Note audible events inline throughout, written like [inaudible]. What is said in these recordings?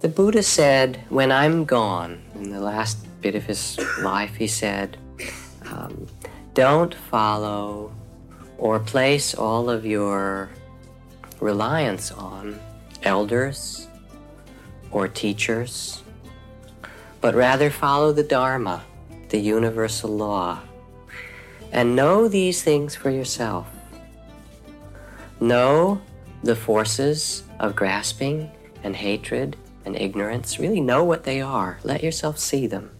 The Buddha said, When I'm gone, in the last bit of his life, he said, um, Don't follow or place all of your reliance on elders or teachers, but rather follow the Dharma, the universal law, and know these things for yourself. Know the forces of grasping and hatred and ignorance. Really know what they are. Let yourself see them.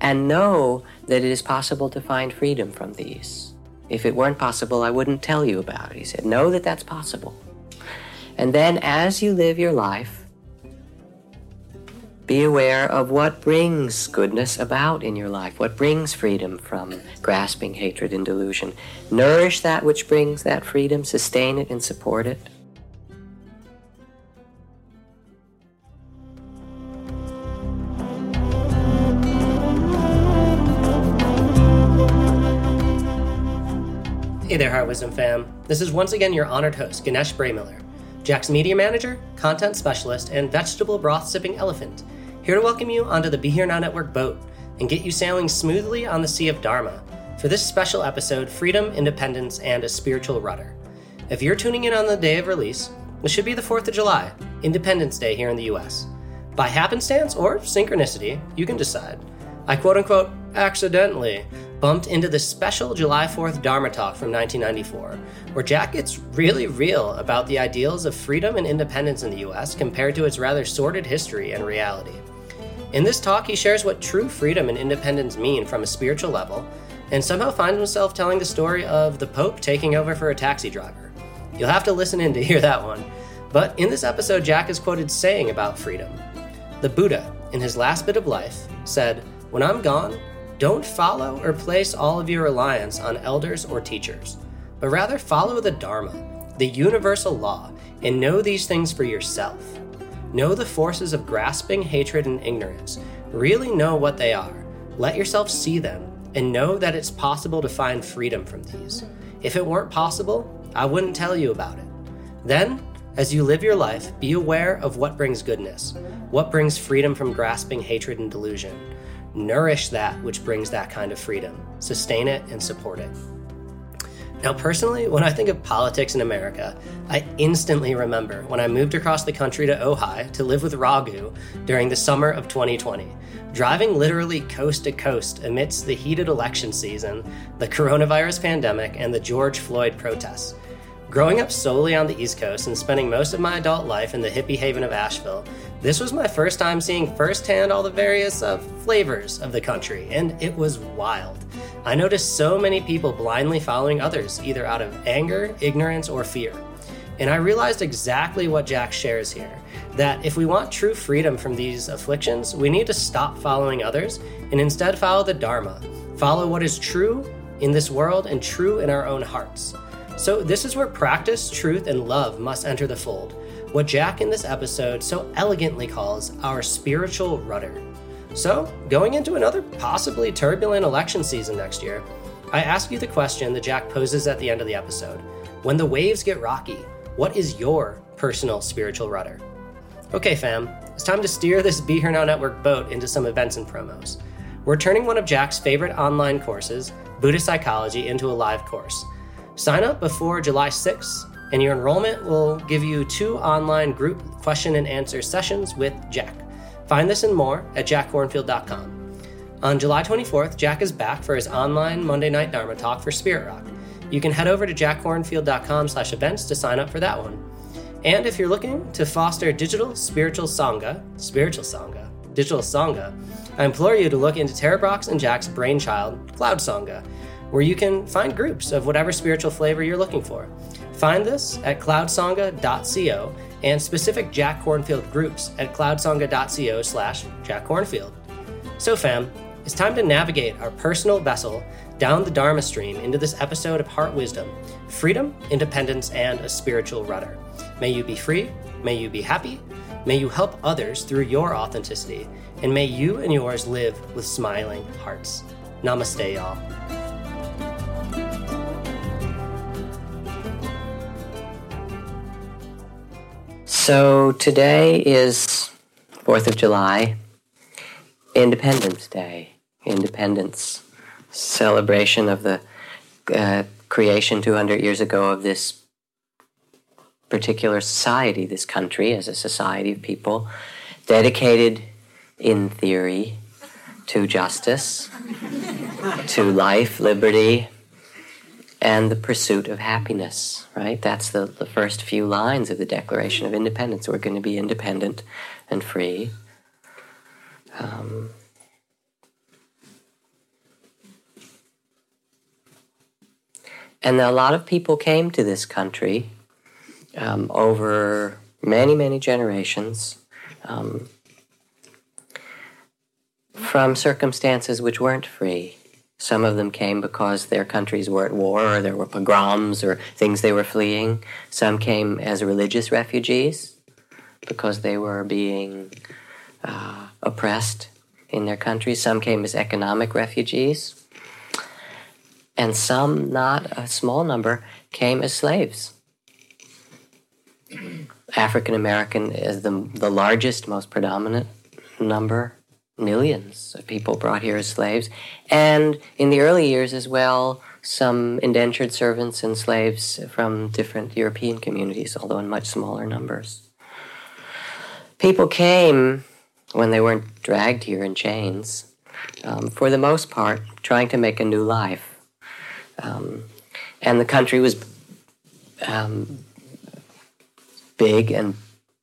And know that it is possible to find freedom from these. If it weren't possible, I wouldn't tell you about it. He said, Know that that's possible. And then as you live your life, be aware of what brings goodness about in your life, what brings freedom from grasping, hatred, and delusion. Nourish that which brings that freedom, sustain it, and support it. Hey there, Heart Wisdom fam. This is once again your honored host, Ganesh Braymiller, Jack's media manager, content specialist, and vegetable broth sipping elephant, here to welcome you onto the Be Here Now Network boat and get you sailing smoothly on the sea of Dharma for this special episode Freedom, Independence, and a Spiritual Rudder. If you're tuning in on the day of release, it should be the 4th of July, Independence Day here in the US. By happenstance or synchronicity, you can decide. I quote unquote accidentally bumped into the special July 4th Dharma talk from 1994, where Jack gets really real about the ideals of freedom and independence in the US compared to its rather sordid history and reality. In this talk, he shares what true freedom and independence mean from a spiritual level, and somehow finds himself telling the story of the Pope taking over for a taxi driver. You'll have to listen in to hear that one. But in this episode, Jack is quoted saying about freedom. The Buddha, in his last bit of life, said, When I'm gone, don't follow or place all of your reliance on elders or teachers, but rather follow the Dharma, the universal law, and know these things for yourself. Know the forces of grasping, hatred, and ignorance. Really know what they are. Let yourself see them, and know that it's possible to find freedom from these. If it weren't possible, I wouldn't tell you about it. Then, as you live your life, be aware of what brings goodness, what brings freedom from grasping, hatred, and delusion Nourish that which brings that kind of freedom, sustain it, and support it. Now, personally, when I think of politics in America, I instantly remember when I moved across the country to Ojai to live with Raghu during the summer of 2020, driving literally coast to coast amidst the heated election season, the coronavirus pandemic, and the George Floyd protests. Growing up solely on the East Coast and spending most of my adult life in the hippie haven of Asheville, this was my first time seeing firsthand all the various uh, flavors of the country, and it was wild. I noticed so many people blindly following others, either out of anger, ignorance, or fear. And I realized exactly what Jack shares here that if we want true freedom from these afflictions, we need to stop following others and instead follow the Dharma, follow what is true in this world and true in our own hearts. So, this is where practice, truth, and love must enter the fold, what Jack in this episode so elegantly calls our spiritual rudder. So, going into another possibly turbulent election season next year, I ask you the question that Jack poses at the end of the episode When the waves get rocky, what is your personal spiritual rudder? Okay, fam, it's time to steer this Be Here Now Network boat into some events and promos. We're turning one of Jack's favorite online courses, Buddhist Psychology, into a live course. Sign up before July 6th, and your enrollment will give you two online group question and answer sessions with Jack. Find this and more at jackkornfield.com. On July 24th, Jack is back for his online Monday Night Dharma Talk for Spirit Rock. You can head over to jackkornfield.com slash events to sign up for that one. And if you're looking to foster digital spiritual sangha, spiritual sangha, digital sangha, I implore you to look into Tara Brach's and Jack's brainchild, Cloud Sangha, where you can find groups of whatever spiritual flavor you're looking for. Find this at cloudsangha.co and specific Jack Kornfield groups at cloudsangha.co slash Jack Kornfield. So, fam, it's time to navigate our personal vessel down the Dharma stream into this episode of Heart Wisdom freedom, independence, and a spiritual rudder. May you be free, may you be happy, may you help others through your authenticity, and may you and yours live with smiling hearts. Namaste, y'all. So today is 4th of July, Independence Day, Independence celebration of the uh, creation 200 years ago of this particular society, this country, as a society of people dedicated in theory to justice, to life, liberty, and the pursuit of happiness, right? That's the, the first few lines of the Declaration of Independence. We're going to be independent and free. Um, and a lot of people came to this country um, over many, many generations um, from circumstances which weren't free. Some of them came because their countries were at war, or there were pogroms, or things they were fleeing. Some came as religious refugees because they were being uh, oppressed in their countries. Some came as economic refugees. And some, not a small number, came as slaves. African American is the, the largest, most predominant number millions of people brought here as slaves. And in the early years as well, some indentured servants and slaves from different European communities, although in much smaller numbers. People came when they weren't dragged here in chains, um, for the most part, trying to make a new life. Um, and the country was um, big and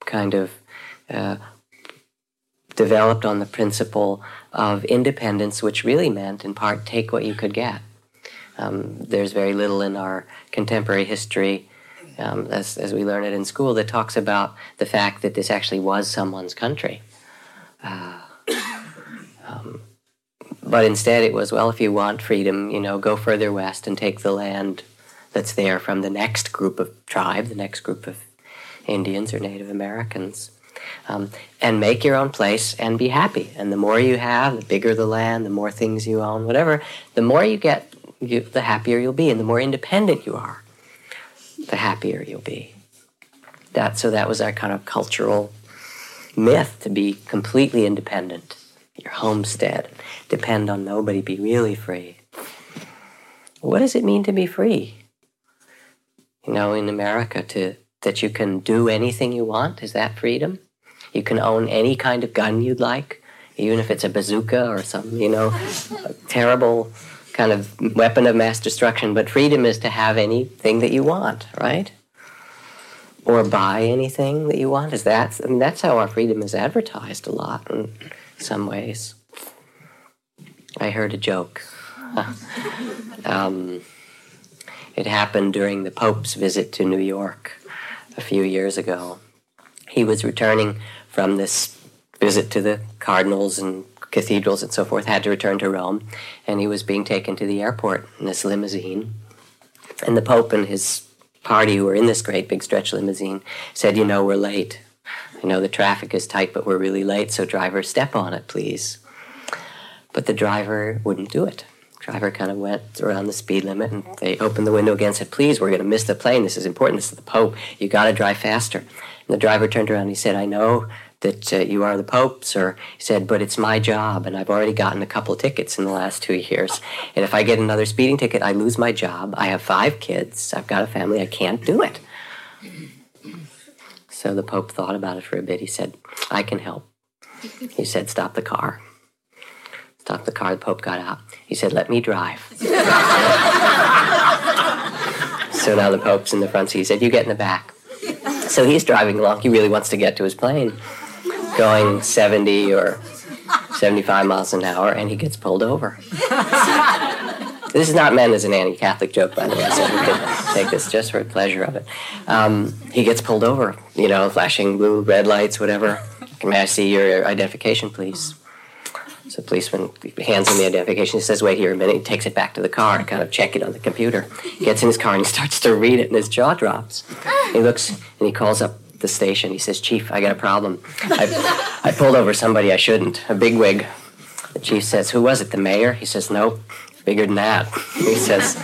kind of uh, developed on the principle of independence, which really meant, in part, take what you could get. Um, there's very little in our contemporary history, um, as, as we learn it in school, that talks about the fact that this actually was someone's country. Uh, [coughs] um, but instead, it was, well, if you want freedom, you know, go further west and take the land that's there from the next group of tribe, the next group of Indians or Native Americans um, and make your own place and be happy. And the more you have, the bigger the land, the more things you own, whatever, the more you get, you, the happier you'll be. And the more independent you are, the happier you'll be. That, so that was our kind of cultural myth to be completely independent. Your homestead, depend on nobody, be really free. What does it mean to be free? You know, in America, to that you can do anything you want, is that freedom? You can own any kind of gun you'd like, even if it's a bazooka or some, you know, terrible kind of weapon of mass destruction. But freedom is to have anything that you want, right? Or buy anything that you want. Is that? I mean, that's how our freedom is advertised a lot in some ways. I heard a joke. [laughs] um, it happened during the Pope's visit to New York a few years ago. He was returning from this visit to the cardinals and cathedrals and so forth, had to return to Rome, and he was being taken to the airport in this limousine. And the Pope and his party, who were in this great big stretch limousine, said, You know, we're late. You know, the traffic is tight, but we're really late, so driver, step on it, please. But the driver wouldn't do it. The driver kind of went around the speed limit and they opened the window again and said, Please, we're going to miss the plane. This is important. This is the Pope. You got to drive faster. And the driver turned around and he said, I know that uh, you are the Pope, sir. He said, but it's my job, and I've already gotten a couple tickets in the last two years. And if I get another speeding ticket, I lose my job. I have five kids. I've got a family. I can't do it. So the Pope thought about it for a bit. He said, I can help. He said, stop the car. Stop the car. The Pope got out. He said, let me drive. [laughs] so now the Pope's in the front seat. He said, you get in the back. So he's driving along. He really wants to get to his plane, going 70 or 75 miles an hour, and he gets pulled over. [laughs] this is not meant as an anti-Catholic joke, by the way, so you can take this just for the pleasure of it. Um, he gets pulled over, you know, flashing blue, red lights, whatever. May I see your identification, please? So the policeman hands him the identification. He says, "Wait here a minute." He takes it back to the car to kind of check it on the computer. He gets in his car and he starts to read it, and his jaw drops. He looks and he calls up the station. He says, "Chief, I got a problem. I, I pulled over somebody I shouldn't. A bigwig." The chief says, "Who was it? The mayor?" He says, "Nope, bigger than that." He says,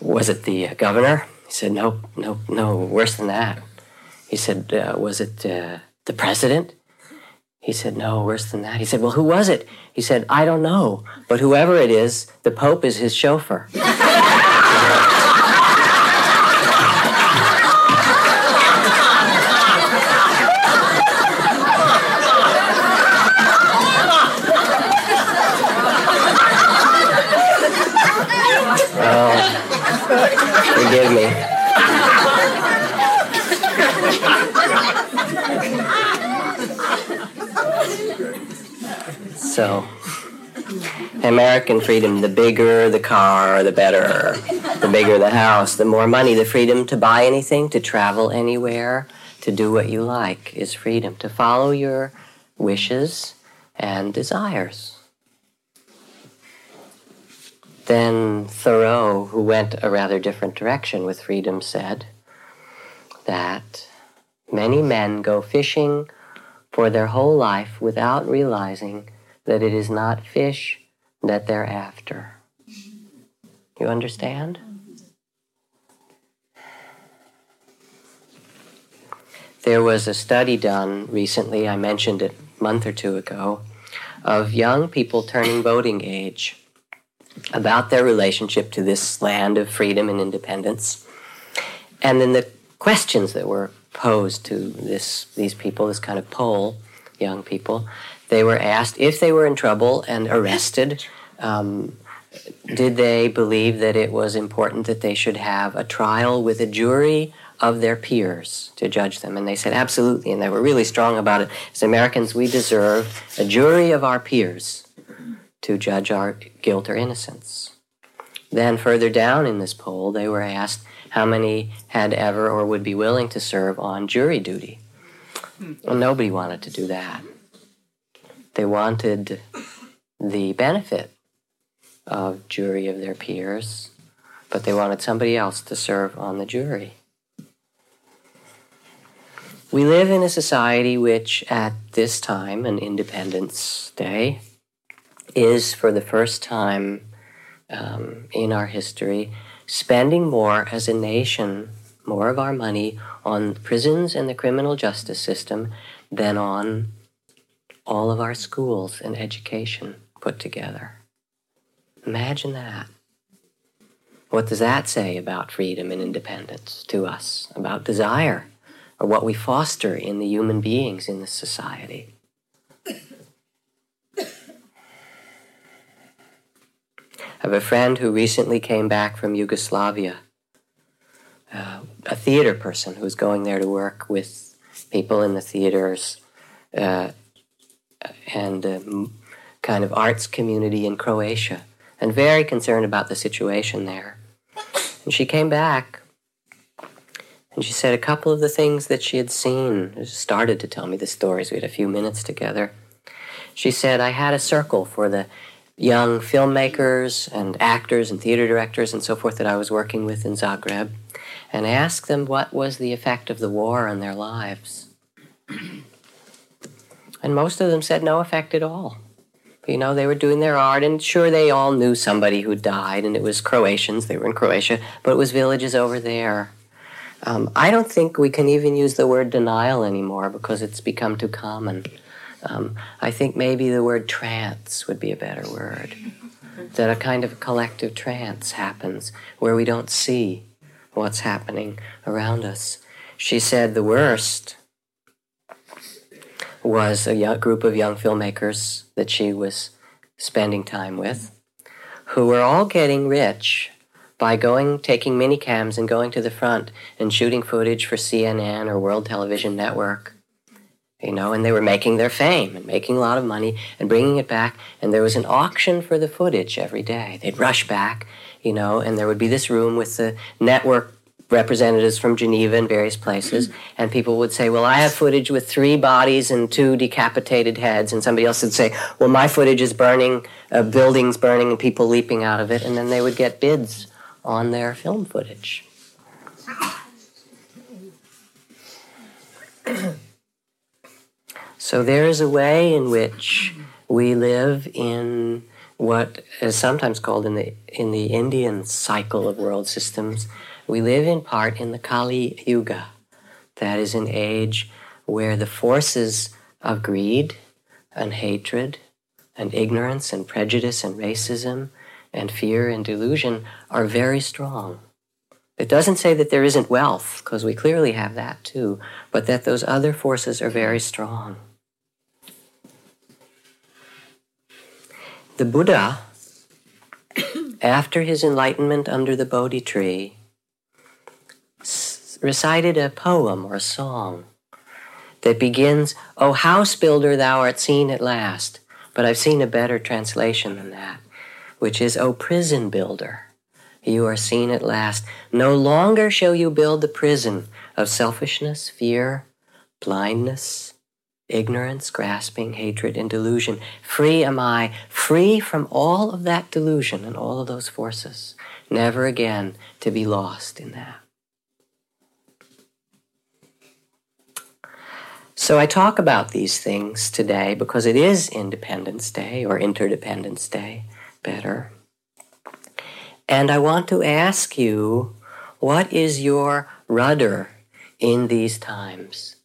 "Was it the uh, governor?" He said, "Nope, nope, no, worse than that." He said, uh, Was it uh, the president? He said, No, worse than that. He said, Well, who was it? He said, I don't know, but whoever it is, the Pope is his chauffeur. [laughs] So, American freedom the bigger the car, the better. The bigger the house, the more money. The freedom to buy anything, to travel anywhere, to do what you like is freedom. To follow your wishes and desires. Then Thoreau, who went a rather different direction with freedom, said that many men go fishing for their whole life without realizing that it is not fish that they're after. You understand? There was a study done recently, I mentioned it a month or two ago, of young people turning voting age about their relationship to this land of freedom and independence. And then the questions that were posed to this, these people, this kind of poll, young people, they were asked if they were in trouble and arrested. Um, did they believe that it was important that they should have a trial with a jury of their peers to judge them? And they said absolutely, and they were really strong about it. As Americans, we deserve a jury of our peers to judge our guilt or innocence. Then, further down in this poll, they were asked how many had ever or would be willing to serve on jury duty. Well, nobody wanted to do that. They wanted the benefit of jury of their peers, but they wanted somebody else to serve on the jury. We live in a society which, at this time, an Independence Day, is for the first time um, in our history spending more as a nation, more of our money on prisons and the criminal justice system than on all of our schools and education put together. Imagine that. What does that say about freedom and independence to us, about desire, or what we foster in the human beings in this society? Have a friend who recently came back from Yugoslavia, uh, a theater person who was going there to work with people in the theaters uh, and um, kind of arts community in Croatia, and very concerned about the situation there. And she came back, and she said a couple of the things that she had seen. Started to tell me the stories. We had a few minutes together. She said I had a circle for the young filmmakers and actors and theater directors and so forth that I was working with in Zagreb, and asked them what was the effect of the war on their lives. And most of them said no effect at all. You know, they were doing their art, and sure, they all knew somebody who died, and it was Croatians. They were in Croatia, but it was villages over there. Um, I don't think we can even use the word denial anymore because it's become too common. Um, I think maybe the word trance would be a better word. That a kind of collective trance happens where we don't see what's happening around us. She said the worst was a young group of young filmmakers that she was spending time with, who were all getting rich by going, taking mini cams and going to the front and shooting footage for CNN or World Television Network. You know, and they were making their fame and making a lot of money and bringing it back. And there was an auction for the footage every day. They'd rush back, you know, and there would be this room with the network representatives from Geneva and various places, [clears throat] and people would say, Well, I have footage with three bodies and two decapitated heads, and somebody else would say, Well, my footage is burning, uh, buildings burning, and people leaping out of it, and then they would get bids on their film footage. [clears throat] so there is a way in which we live in what is sometimes called in the in the Indian cycle of world systems we live in part in the Kali Yuga, That is an age where the forces of greed and hatred and ignorance and prejudice and racism and fear and delusion are very strong. It doesn't say that there isn't wealth, because we clearly have that too, but that those other forces are very strong. The Buddha, after his enlightenment under the Bodhi tree, recited a poem or a song that begins, O house builder, thou art seen at last. But I've seen a better translation than that, which is, O prison builder you are seen at last. No longer shall you build the prison of selfishness, fear, blindness, ignorance, grasping, hatred, and delusion. Free am I, free from all of that delusion and all of those forces, never again to be lost in that. So I talk about these things today because it is Independence Day or Interdependence Day, better. And I want to ask you, what is your rudder in these times?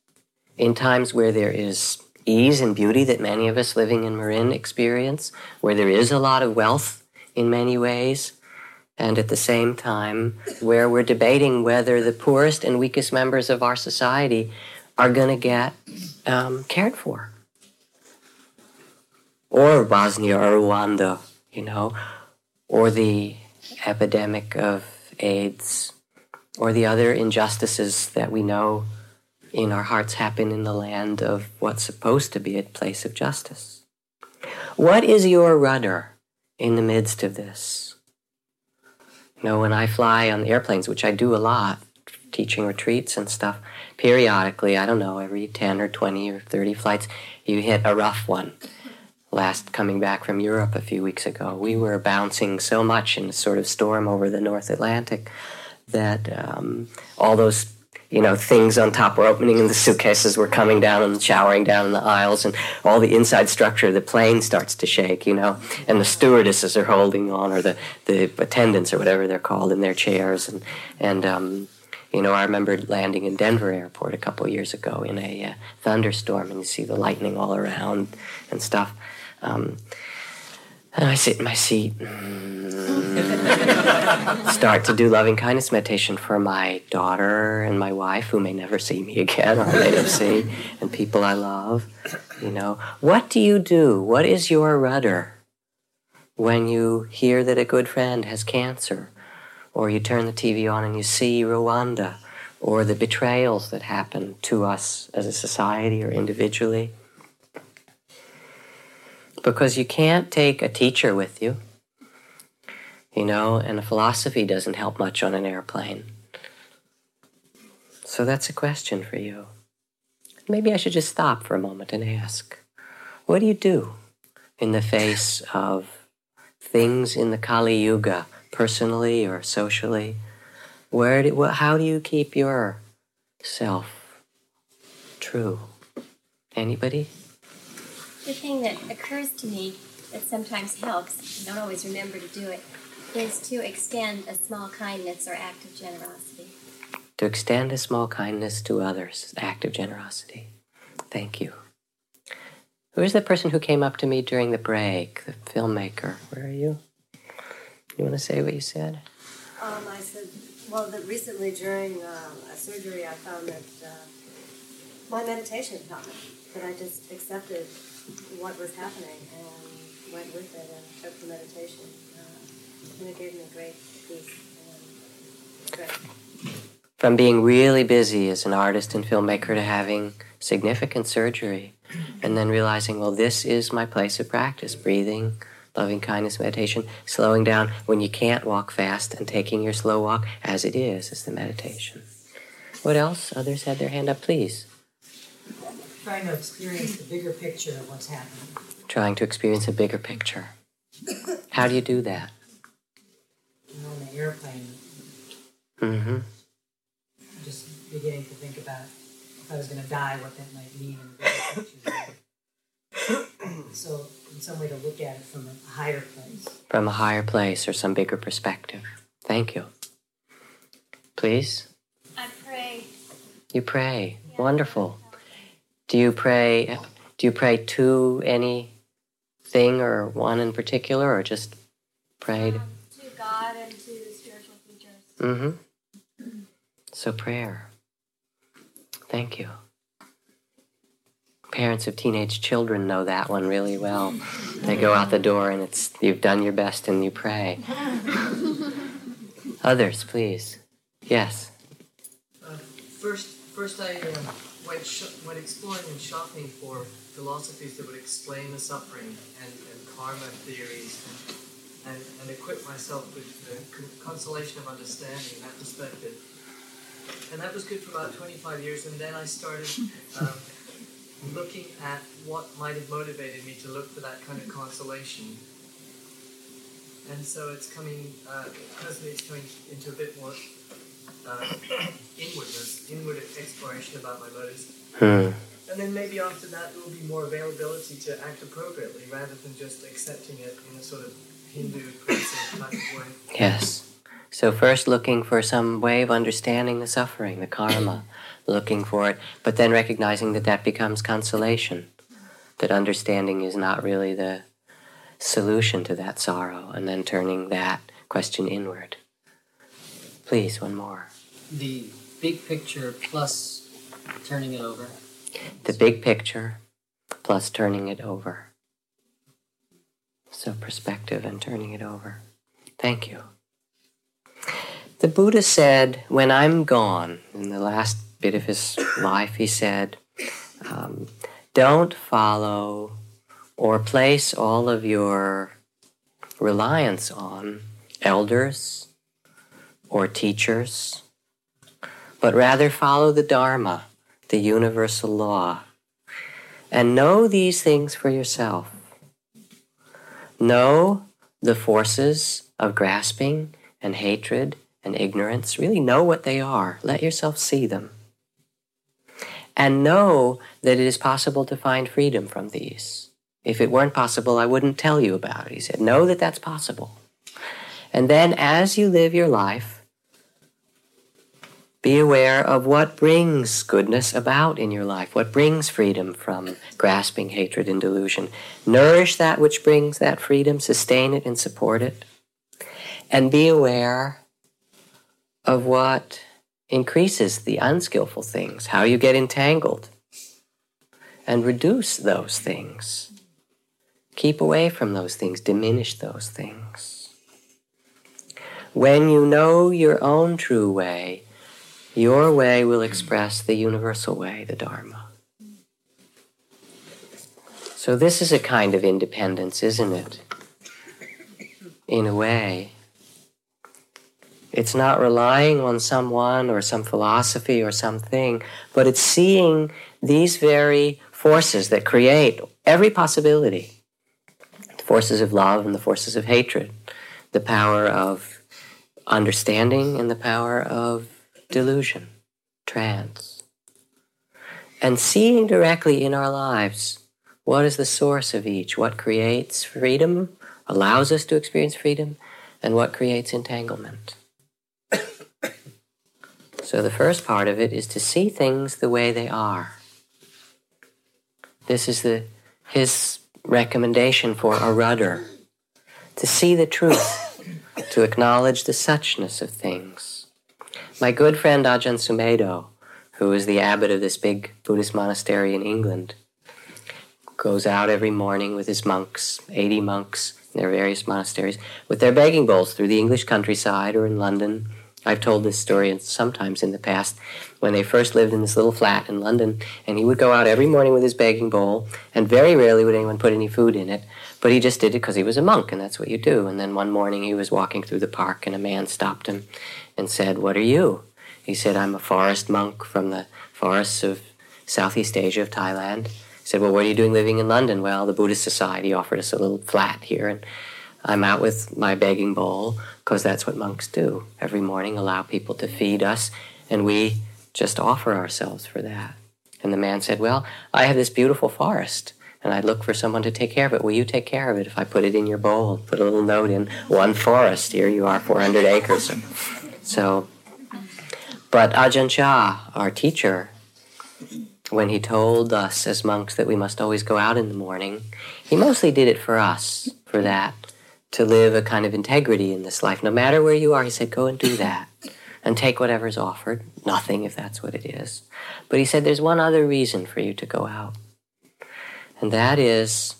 In times where there is ease and beauty that many of us living in Marin experience, where there is a lot of wealth in many ways, and at the same time where we're debating whether the poorest and weakest members of our society are going to get um, cared for. Or Bosnia or Rwanda, you know, or the epidemic of AIDS or the other injustices that we know in our hearts happen in the land of what's supposed to be a place of justice. What is your rudder in the midst of this? You know, when I fly on airplanes, which I do a lot, teaching retreats and stuff, periodically, I don't know, every 10 or 20 or 30 flights, you hit a rough one last coming back from Europe a few weeks ago. We were bouncing so much in a sort of storm over the North Atlantic that um, all those you know things on top were opening and the suitcases were coming down and showering down in the aisles and all the inside structure of the plane starts to shake you know and the stewardesses are holding on or the, the attendants or whatever they're called in their chairs and and um, you know, I remember landing in Denver airport a couple years ago in a uh, thunderstorm, and you see the lightning all around and stuff. Um, and I sit in my seat, start to do loving kindness meditation for my daughter and my wife, who may never see me again or may never see, and people I love. You know, what do you do? What is your rudder when you hear that a good friend has cancer, or you turn the TV on and you see Rwanda, or the betrayals that happen to us as a society or individually? Because you can't take a teacher with you, you know, and a philosophy doesn't help much on an airplane. So that's a question for you. Maybe I should just stop for a moment and ask what do you do in the face of things in the Kali Yuga, personally or socially? Where do, how do you keep your self true? Anybody? The thing that occurs to me that sometimes helps, I don't always remember to do it, is to extend a small kindness or act of generosity. To extend a small kindness to others, act of generosity. Thank you. Who is the person who came up to me during the break? The filmmaker. Where are you? You want to say what you said? Um, I said, well, that recently during uh, a surgery, I found that uh, my meditation helped me. That I just accepted what was happening and went with it and took the meditation. Uh, and it gave me great peace and strength. From being really busy as an artist and filmmaker to having significant surgery and then realizing, well, this is my place of practice breathing, loving kindness meditation, slowing down when you can't walk fast and taking your slow walk as it is, is the meditation. What else? Others had their hand up, please trying to experience the bigger picture of what's happening. Trying to experience a bigger picture. How do you do that? You know, on the airplane. Mm-hmm. Just beginning to think about if I was going to die, what that might mean in the bigger picture. so, in some way, to look at it from a higher place. From a higher place or some bigger perspective. Thank you. Please? I pray You pray. Wonderful. Do you pray? Do you pray to any thing or one in particular, or just pray? Um, to God and to the spiritual teachers. Mm-hmm. So prayer. Thank you. Parents of teenage children know that one really well. They go out the door and it's you've done your best and you pray. [laughs] Others, please. Yes. Uh, first, first I uh, went, sh- went exploring and shopping for philosophies that would explain the suffering and, and karma theories and, and, and equip myself with the con- consolation of understanding that perspective. And that was good for about 25 years, and then I started [laughs] um, looking at what might have motivated me to look for that kind of consolation. And so it's coming, uh, presently it's coming into a bit more uh, [coughs] inwardness, inward exploration about my motives. Hmm. And then maybe after that there will be more availability to act appropriately rather than just accepting it in a sort of Hindu passive type of way. Yes. So first looking for some way of understanding the suffering, the karma, [coughs] looking for it, but then recognizing that that becomes consolation, that understanding is not really the solution to that sorrow, and then turning that question inward. Please, one more. The big picture plus turning it over. The big picture plus turning it over. So perspective and turning it over. Thank you. The Buddha said, when I'm gone, in the last bit of his life, he said, um, don't follow or place all of your reliance on elders or teachers, but rather follow the Dharma, the universal law, and know these things for yourself. Know the forces of grasping and hatred and ignorance. Really know what they are. Let yourself see them. And know that it is possible to find freedom from these. If it weren't possible, I wouldn't tell you about it. He said, Know that that's possible. And then as you live your life, be aware of what brings goodness about in your life, what brings freedom from grasping, hatred, and delusion. Nourish that which brings that freedom, sustain it and support it. And be aware of what increases the unskillful things, how you get entangled, and reduce those things. Keep away from those things, diminish those things. When you know your own true way, your way will express the universal way, the Dharma. So, this is a kind of independence, isn't it? In a way. It's not relying on someone or some philosophy or something, but it's seeing these very forces that create every possibility the forces of love and the forces of hatred, the power of understanding and the power of delusion, trance. And seeing directly in our lives what is the source of each, what creates freedom, allows us to experience freedom, and what creates entanglement. [coughs] so the first part of it is to see things the way they are. This is the his recommendation for a rudder to see the truth, [coughs] to acknowledge the suchness of things. My good friend Ajahn Sumedho, who is the abbot of this big Buddhist monastery in England, goes out every morning with his monks, 80 monks in their various monasteries, with their begging bowls through the English countryside or in London. I've told this story sometimes in the past when they first lived in this little flat in London, and he would go out every morning with his begging bowl, and very rarely would anyone put any food in it, but he just did it because he was a monk, and that's what you do. And then one morning he was walking through the park, and a man stopped him and said, What are you? He said, I'm a forest monk from the forests of Southeast Asia, of Thailand. He said, Well, what are you doing living in London? Well, the Buddhist Society offered us a little flat here, and I'm out with my begging bowl because that's what monks do. Every morning, allow people to feed us, and we just offer ourselves for that. And the man said, Well, I have this beautiful forest, and I'd look for someone to take care of it. Will you take care of it if I put it in your bowl? Put a little note in one forest. Here you are, 400 acres. So, But Ajahn Chah, our teacher, when he told us as monks that we must always go out in the morning, he mostly did it for us, for that, to live a kind of integrity in this life. No matter where you are, he said, go and do that and take whatever's offered. Nothing, if that's what it is. But he said, there's one other reason for you to go out. And that is,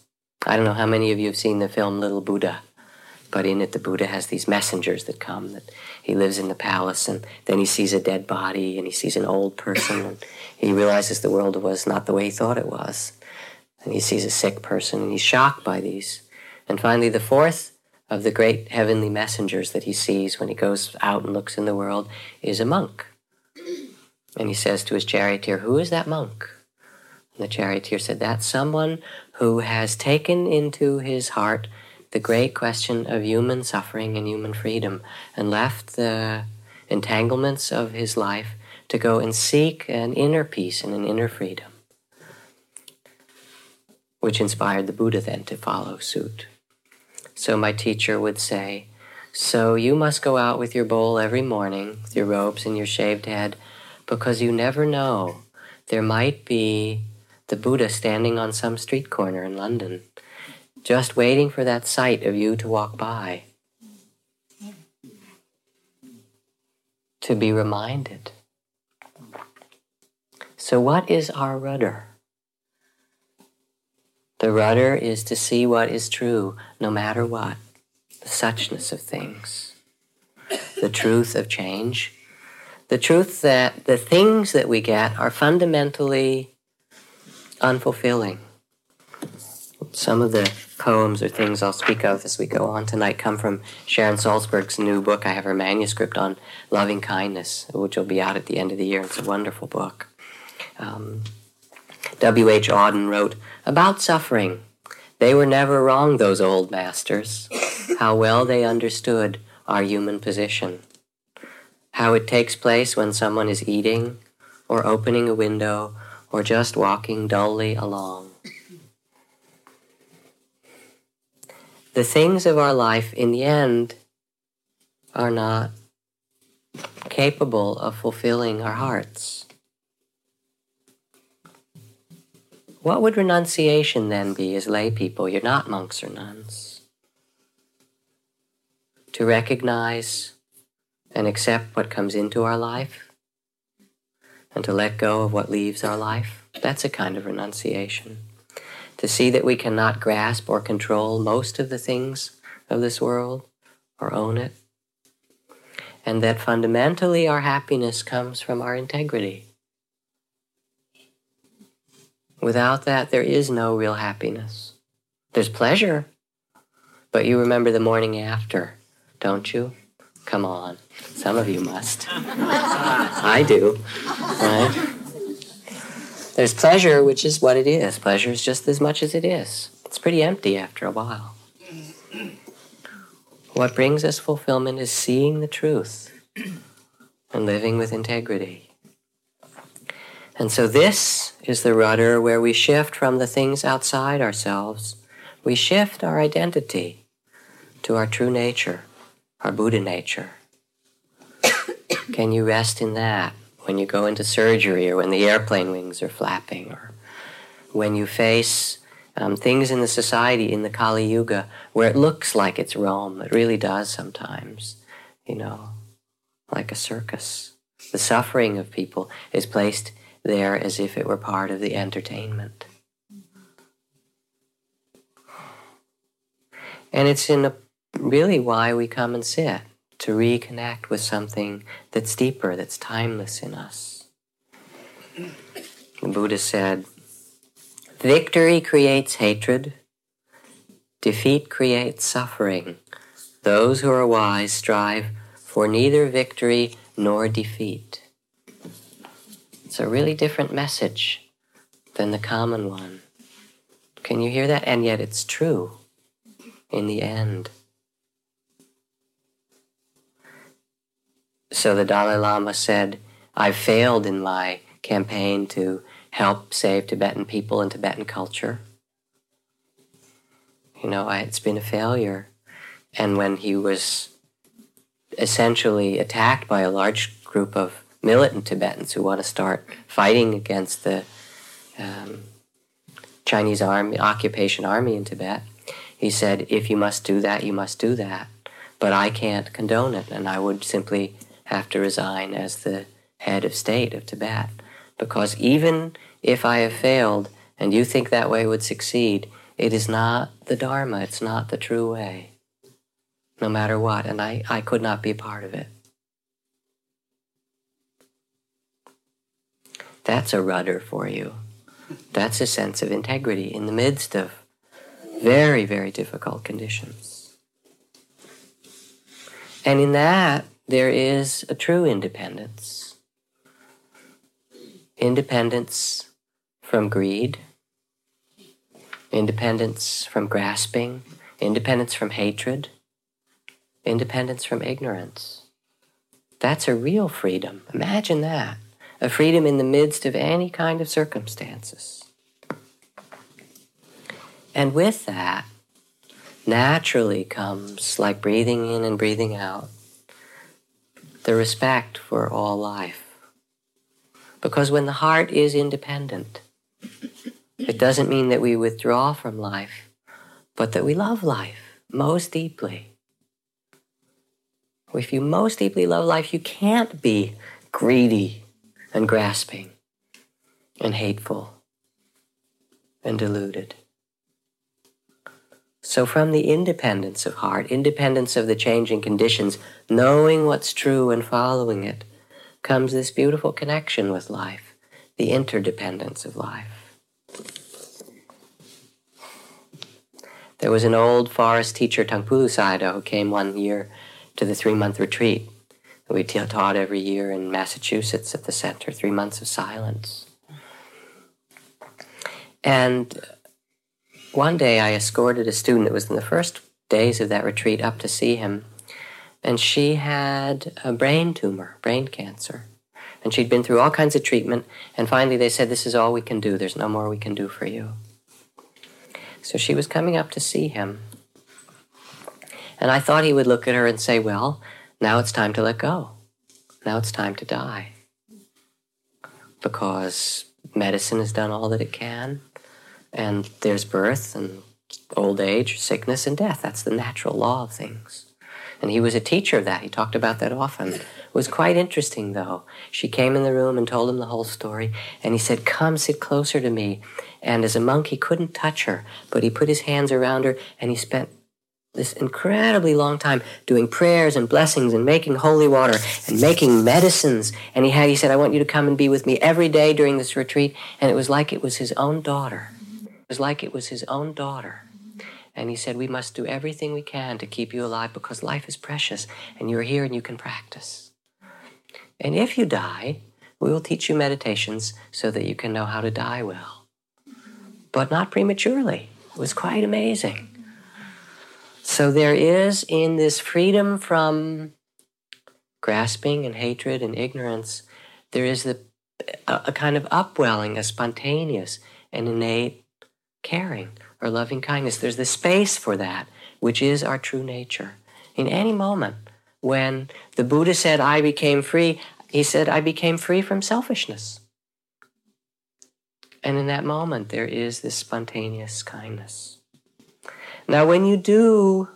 I don't know how many of you have seen the film Little Buddha, but in it, the Buddha has these messengers that come, that he lives in the palace, and then he sees a dead body, and he sees an old person, and he realizes the world was not the way he thought it was. And he sees a sick person, and he's shocked by these. And finally, the fourth of the great heavenly messengers that he sees when he goes out and looks in the world is a monk. And he says to his charioteer, Who is that monk? And the charioteer said, That's someone who has taken into his heart the great question of human suffering and human freedom and left the entanglements of his life to go and seek an inner peace and an inner freedom, which inspired the Buddha then to follow suit. So my teacher would say, So you must go out with your bowl every morning, with your robes and your shaved head, because you never know. There might be the Buddha standing on some street corner in London, just waiting for that sight of you to walk by. To be reminded. So, what is our rudder? The rudder is to see what is true, no matter what, the suchness of things, the truth of change, the truth that the things that we get are fundamentally unfulfilling. Some of the poems or things I'll speak of as we go on tonight come from Sharon Salzberg's new book. I have her manuscript on loving kindness, which will be out at the end of the year. It's a wonderful book. Um, W.H. Auden wrote about suffering. They were never wrong, those old masters. How well they understood our human position. How it takes place when someone is eating, or opening a window, or just walking dully along. The things of our life, in the end, are not capable of fulfilling our hearts. What would renunciation then be as lay people? You're not monks or nuns. To recognize and accept what comes into our life and to let go of what leaves our life, that's a kind of renunciation. To see that we cannot grasp or control most of the things of this world or own it, and that fundamentally our happiness comes from our integrity. Without that, there is no real happiness. There's pleasure, but you remember the morning after, don't you? Come on. Some of you must. [laughs] I do. Right? There's pleasure, which is what it is. Pleasure is just as much as it is. It's pretty empty after a while. What brings us fulfillment is seeing the truth and living with integrity. And so this is the rudder where we shift from the things outside ourselves. We shift our identity to our true nature, our Buddha nature. [coughs] Can you rest in that when you go into surgery or when the airplane wings are flapping or when you face um, things in the society in the Kali Yuga where it looks like it's Rome? It really does sometimes, you know, like a circus. The suffering of people is placed there as if it were part of the entertainment. And it's in a, really why we come and sit, to reconnect with something that's deeper, that's timeless in us. The Buddha said, Victory creates hatred, defeat creates suffering. Those who are wise strive for neither victory nor defeat. It's a really different message than the common one. Can you hear that? And yet it's true in the end. So the Dalai Lama said, I've failed in my campaign to help save Tibetan people and Tibetan culture. You know, I, it's been a failure. And when he was essentially attacked by a large group of militant Tibetans who want to start fighting against the um, Chinese army, occupation army in Tibet. He said, if you must do that, you must do that. But I can't condone it, and I would simply have to resign as the head of state of Tibet. Because even if I have failed and you think that way would succeed, it is not the Dharma, it's not the true way, no matter what, and I, I could not be part of it. That's a rudder for you. That's a sense of integrity in the midst of very, very difficult conditions. And in that, there is a true independence. Independence from greed, independence from grasping, independence from hatred, independence from ignorance. That's a real freedom. Imagine that. A freedom in the midst of any kind of circumstances. And with that, naturally comes, like breathing in and breathing out, the respect for all life. Because when the heart is independent, it doesn't mean that we withdraw from life, but that we love life most deeply. If you most deeply love life, you can't be greedy and grasping and hateful and deluded. So, from the independence of heart, independence of the changing conditions, knowing what's true and following it, comes this beautiful connection with life, the interdependence of life. There was an old forest teacher, Taungpulu Sayadaw, who came one year to the three month retreat that we taught every year in Massachusetts at the center, three months of silence. And one day I escorted a student that was in the first days of that retreat up to see him, and she had a brain tumor, brain cancer. And she'd been through all kinds of treatment, and finally they said, This is all we can do, there's no more we can do for you. So she was coming up to see him. And I thought he would look at her and say, Well, now it's time to let go. Now it's time to die. Because medicine has done all that it can, and there's birth and old age, sickness, and death. That's the natural law of things. And he was a teacher of that. He talked about that often. It was quite interesting, though. She came in the room and told him the whole story, and he said, Come, sit closer to me. And as a monk, he couldn't touch her, but he put his hands around her, and he spent this incredibly long time doing prayers and blessings and making holy water and making medicines. And he had, he said, I want you to come and be with me every day during this retreat. And it was like it was his own daughter. It was like it was his own daughter. And he said, We must do everything we can to keep you alive because life is precious and you're here and you can practice. And if you die, we will teach you meditations so that you can know how to die well. But not prematurely. It was quite amazing. So there is in this freedom from grasping and hatred and ignorance, there is the, a, a kind of upwelling, a spontaneous and innate caring or loving kindness. There's the space for that, which is our true nature. In any moment, when the Buddha said, I became free, he said, I became free from selfishness. And in that moment, there is this spontaneous kindness. Now, when you do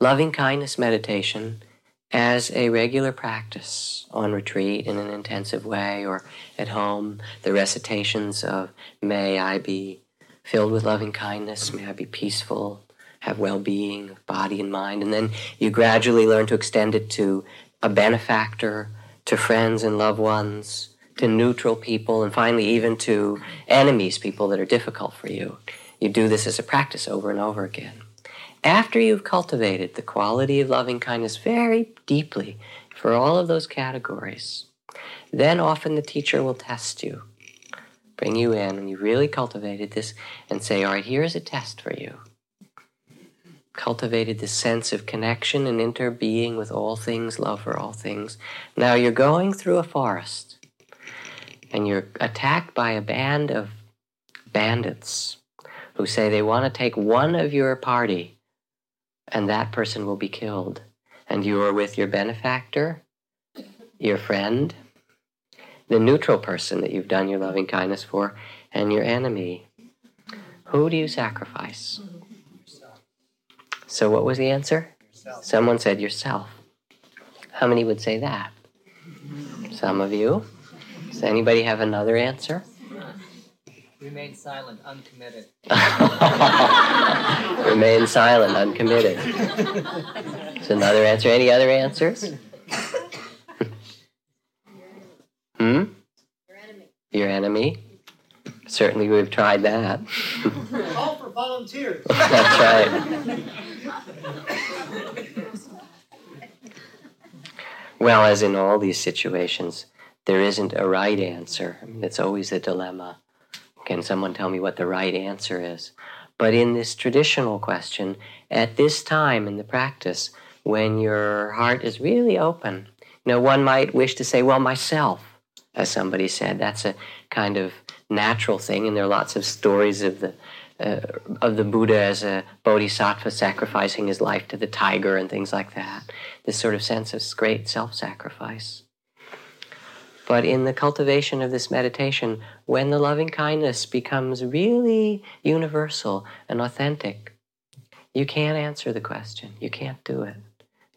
loving kindness meditation as a regular practice on retreat in an intensive way or at home, the recitations of May I be filled with loving kindness, may I be peaceful, have well being of body and mind. And then you gradually learn to extend it to a benefactor, to friends and loved ones, to neutral people, and finally even to enemies, people that are difficult for you. You do this as a practice over and over again. After you've cultivated the quality of loving kindness very deeply for all of those categories, then often the teacher will test you bring you in and you really cultivated this and say, all right, here's a test for you. Cultivated this sense of connection and interbeing with all things, love for all things. Now you're going through a forest and you're attacked by a band of bandits who say they want to take one of your party and that person will be killed. And you are with your benefactor your friend, the neutral person that you've done your loving kindness for, and your enemy. Who do you sacrifice? So, what was the answer? Yourself. Someone said yourself. How many would say that? Some of you. Does anybody have another answer? Remain silent, uncommitted. [laughs] Remain silent, uncommitted. It's another answer. Any other answers? hmm? Your enemy. Certainly, we've tried that. Call for volunteers. [laughs] That's right. Well, as in all these situations, there isn't a right answer. I mean, it's always a dilemma. Can someone tell me what the right answer is? But in this traditional question, at this time in the practice, when your heart is really open, you know, one might wish to say, well, myself, as somebody said. That's a kind of natural thing, and there are lots of stories of the uh, of the Buddha as a bodhisattva sacrificing his life to the tiger and things like that. This sort of sense of great self sacrifice. But in the cultivation of this meditation, when the loving kindness becomes really universal and authentic, you can't answer the question. You can't do it.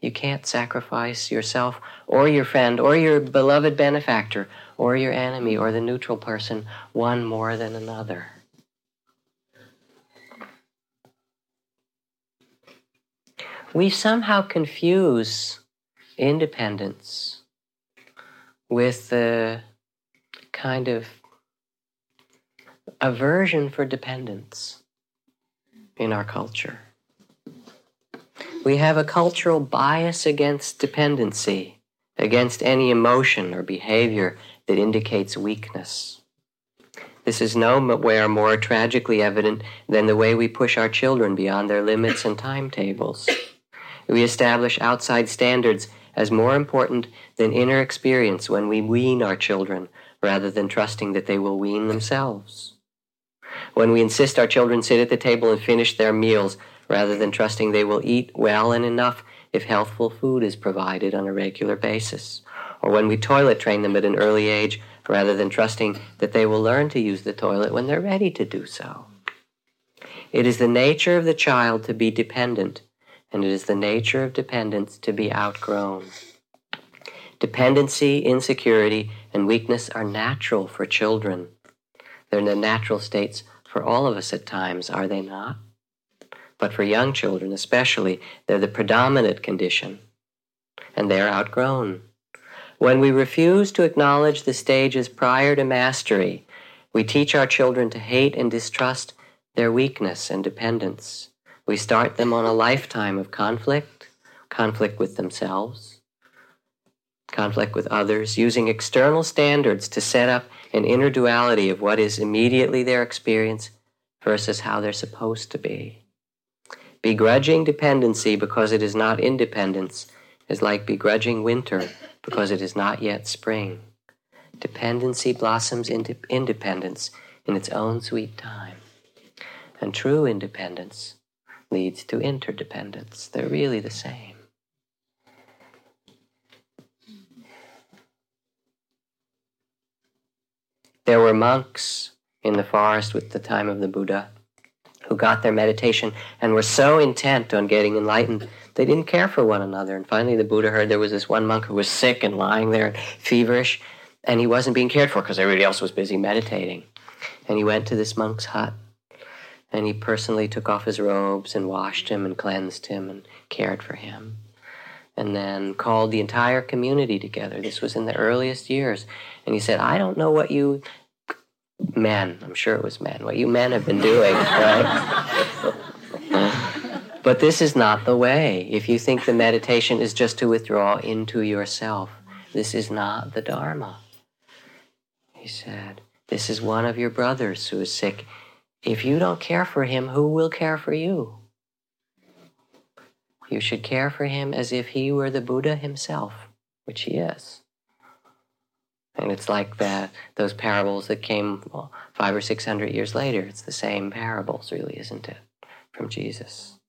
You can't sacrifice yourself or your friend or your beloved benefactor or your enemy or the neutral person one more than another. we somehow confuse independence with the kind of aversion for dependence in our culture. We have a cultural bias against dependency, against any emotion or behavior that indicates weakness. This is nowhere more tragically evident than the way we push our children beyond their limits and timetables. We establish outside standards as more important than inner experience when we wean our children rather than trusting that they will wean themselves. When we insist our children sit at the table and finish their meals rather than trusting they will eat well and enough if healthful food is provided on a regular basis. Or when we toilet train them at an early age rather than trusting that they will learn to use the toilet when they're ready to do so. It is the nature of the child to be dependent and it is the nature of dependence to be outgrown. Dependency, insecurity, and weakness are natural for children. They're the natural states for all of us at times, are they not? But for young children especially, they're the predominant condition, and they are outgrown. When we refuse to acknowledge the stages prior to mastery, we teach our children to hate and distrust their weakness and dependence. We start them on a lifetime of conflict, conflict with themselves, conflict with others, using external standards to set up an inner duality of what is immediately their experience versus how they're supposed to be. Begrudging dependency because it is not independence is like begrudging winter because it is not yet spring. Dependency blossoms into independence in its own sweet time. And true independence leads to interdependence. They're really the same. There were monks in the forest with the time of the Buddha who got their meditation and were so intent on getting enlightened they didn't care for one another. And finally, the Buddha heard there was this one monk who was sick and lying there feverish, and he wasn't being cared for because everybody else was busy meditating. And he went to this monk's hut and he personally took off his robes and washed him and cleansed him and cared for him. And then called the entire community together. This was in the earliest years. And he said, I don't know what you men, I'm sure it was men, what you men have been doing, right? [laughs] but this is not the way. If you think the meditation is just to withdraw into yourself, this is not the Dharma. He said, This is one of your brothers who is sick if you don't care for him, who will care for you? You should care for him as if he were the Buddha himself, which he is. And it's like that those parables that came well, five or six hundred years later. It's the same parables, really, isn't it? From Jesus.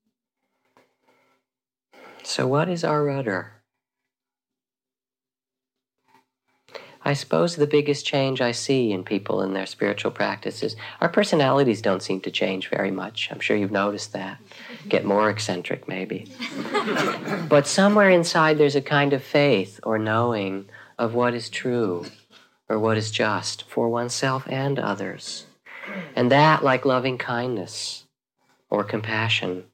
So, what is our rudder? I suppose the biggest change I see in people in their spiritual practices, our personalities don't seem to change very much. I'm sure you've noticed that. Get more eccentric, maybe. [laughs] but somewhere inside, there's a kind of faith or knowing of what is true or what is just for oneself and others. And that, like loving kindness or compassion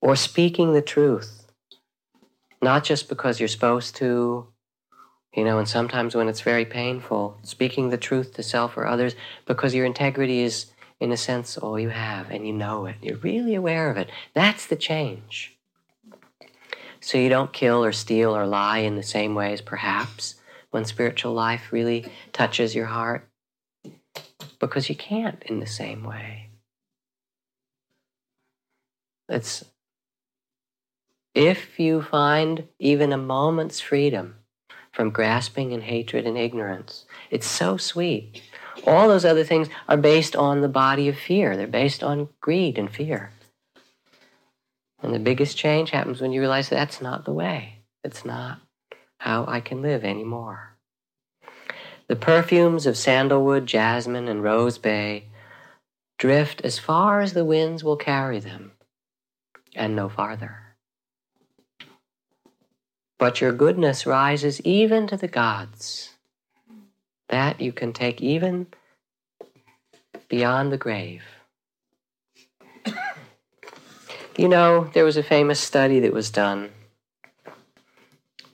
or speaking the truth, not just because you're supposed to you know, and sometimes when it's very painful, speaking the truth to self or others because your integrity is, in a sense, all you have and you know it. You're really aware of it. That's the change. So you don't kill or steal or lie in the same ways, perhaps, when spiritual life really touches your heart because you can't in the same way. It's if you find even a moment's freedom from grasping and hatred and ignorance. It's so sweet. All those other things are based on the body of fear, they're based on greed and fear. And the biggest change happens when you realize that's not the way. It's not how I can live anymore. The perfumes of sandalwood, jasmine, and rose bay drift as far as the winds will carry them, and no farther but your goodness rises even to the gods. That you can take even beyond the grave. you know, there was a famous study that was done.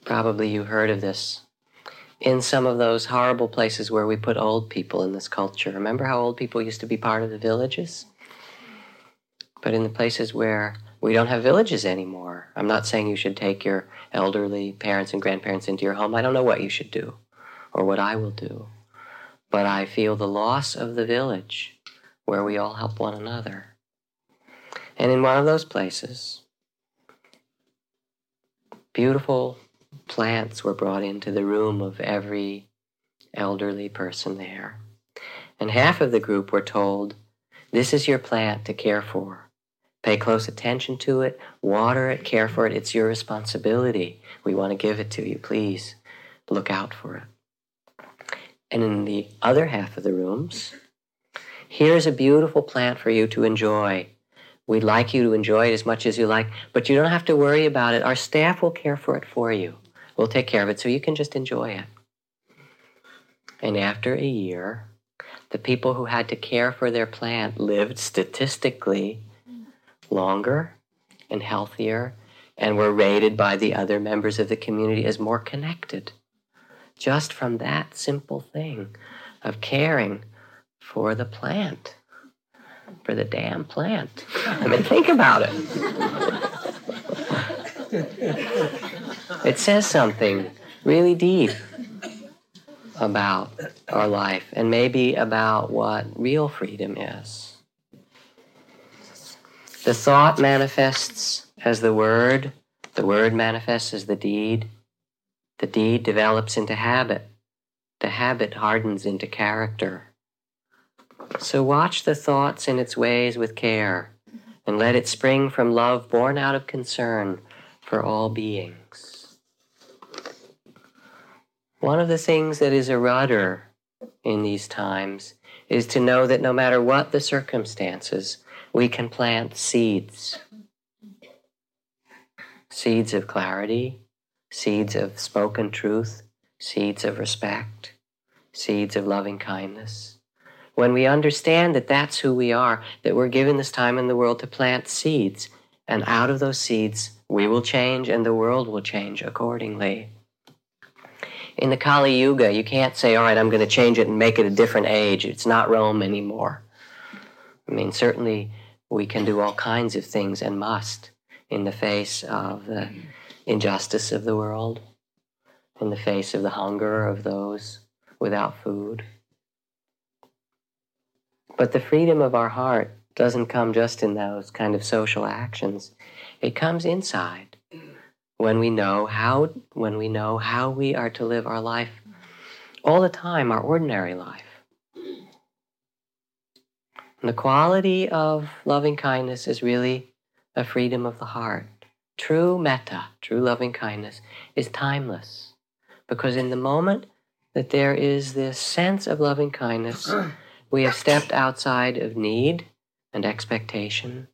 Probably you heard of this. In some of those horrible places where we put old people in this culture. Remember how old people used to be part of the villages? But in the places where we don't have villages anymore. I'm not saying you should take your elderly parents and grandparents into your home. I don't know what you should do or what I will do. But I feel the loss of the village where we all help one another. And in one of those places, beautiful plants were brought into the room of every elderly person there. And half of the group were told, This is your plant to care for. Pay close attention to it, water it, care for it. It's your responsibility. We want to give it to you. Please look out for it. And in the other half of the rooms, here's a beautiful plant for you to enjoy. We'd like you to enjoy it as much as you like, but you don't have to worry about it. Our staff will care for it for you. We'll take care of it so you can just enjoy it. And after a year, the people who had to care for their plant lived statistically longer and healthier and were rated by the other members of the community as more connected. Just from that simple thing of caring for the plant, for the damn plant. I mean, think about it. it says something really deep about our life and maybe about what real freedom is. The thought manifests as the word, the word manifests as the deed, the deed develops into habit, the habit hardens into character. So watch the thoughts and its ways with care, and let it spring from love born out of concern for all beings. One of the things that is a rudder in these times is to know that no matter what the circumstances, we can plant seeds seeds of clarity, seeds of spoken truth, seeds of respect, seeds of loving kindness. When we understand that that's who we are, that we're given this time in the world to plant seeds, and out of those seeds, we will change and the world will change accordingly. In the Kali Yuga, you can't say, all right, I'm going to change it and make it a different age. It's not Rome anymore. I mean, certainly we can do all kinds of things and must in the face of the injustice of the world, in the face of the hunger of those without food. But the freedom of our heart doesn't come just in those kind of social actions. It comes inside when we know how when we know how we are to live our life all the time, our ordinary life. And the quality of loving kindness is really a freedom of the heart. True metta, true loving kindness, is timeless. Because in the moment that there is this sense of loving kindness. [clears throat] We have stepped outside of need and expectation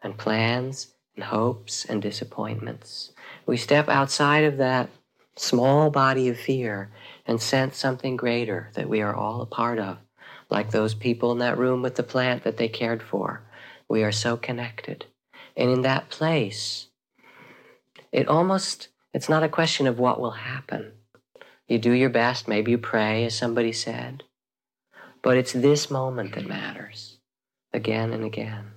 and plans and hopes and disappointments. We step outside of that small body of fear and sense something greater that we are all a part of, like those people in that room with the plant that they cared for. We are so connected. And in that place, it almost, it's not a question of what will happen. You do your best, maybe you pray, as somebody said. But it's this moment that matters, again and again.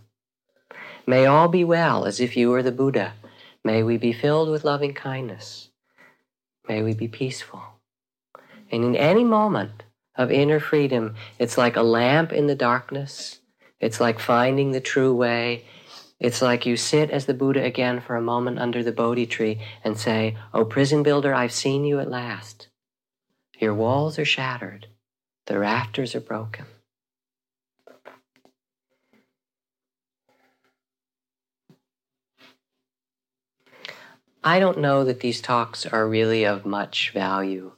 May all be well as if you were the Buddha. May we be filled with loving kindness. May we be peaceful. And in any moment of inner freedom, it's like a lamp in the darkness. It's like finding the true way. It's like you sit as the Buddha again for a moment under the Bodhi tree and say, Oh, prison builder, I've seen you at last. Your walls are shattered. The rafters are broken. I don't know that these talks are really of much value.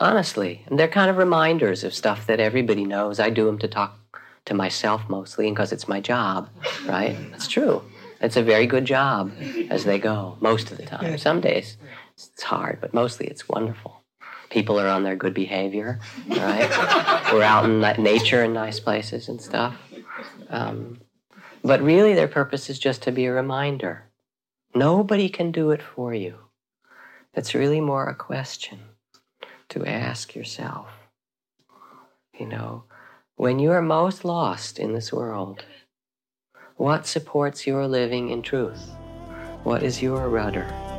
Honestly, and they're kind of reminders of stuff that everybody knows. I do them to talk to myself mostly, and because it's my job, right? It's true. It's a very good job as they go most of the time. Some days it's hard, but mostly it's wonderful. People are on their good behavior, right? [laughs] We're out in nature in nice places and stuff. Um, but really, their purpose is just to be a reminder Nobody can do it for you. That's really more a question to ask yourself. You know, when you are most lost in this world, what supports your living in truth? What is your rudder?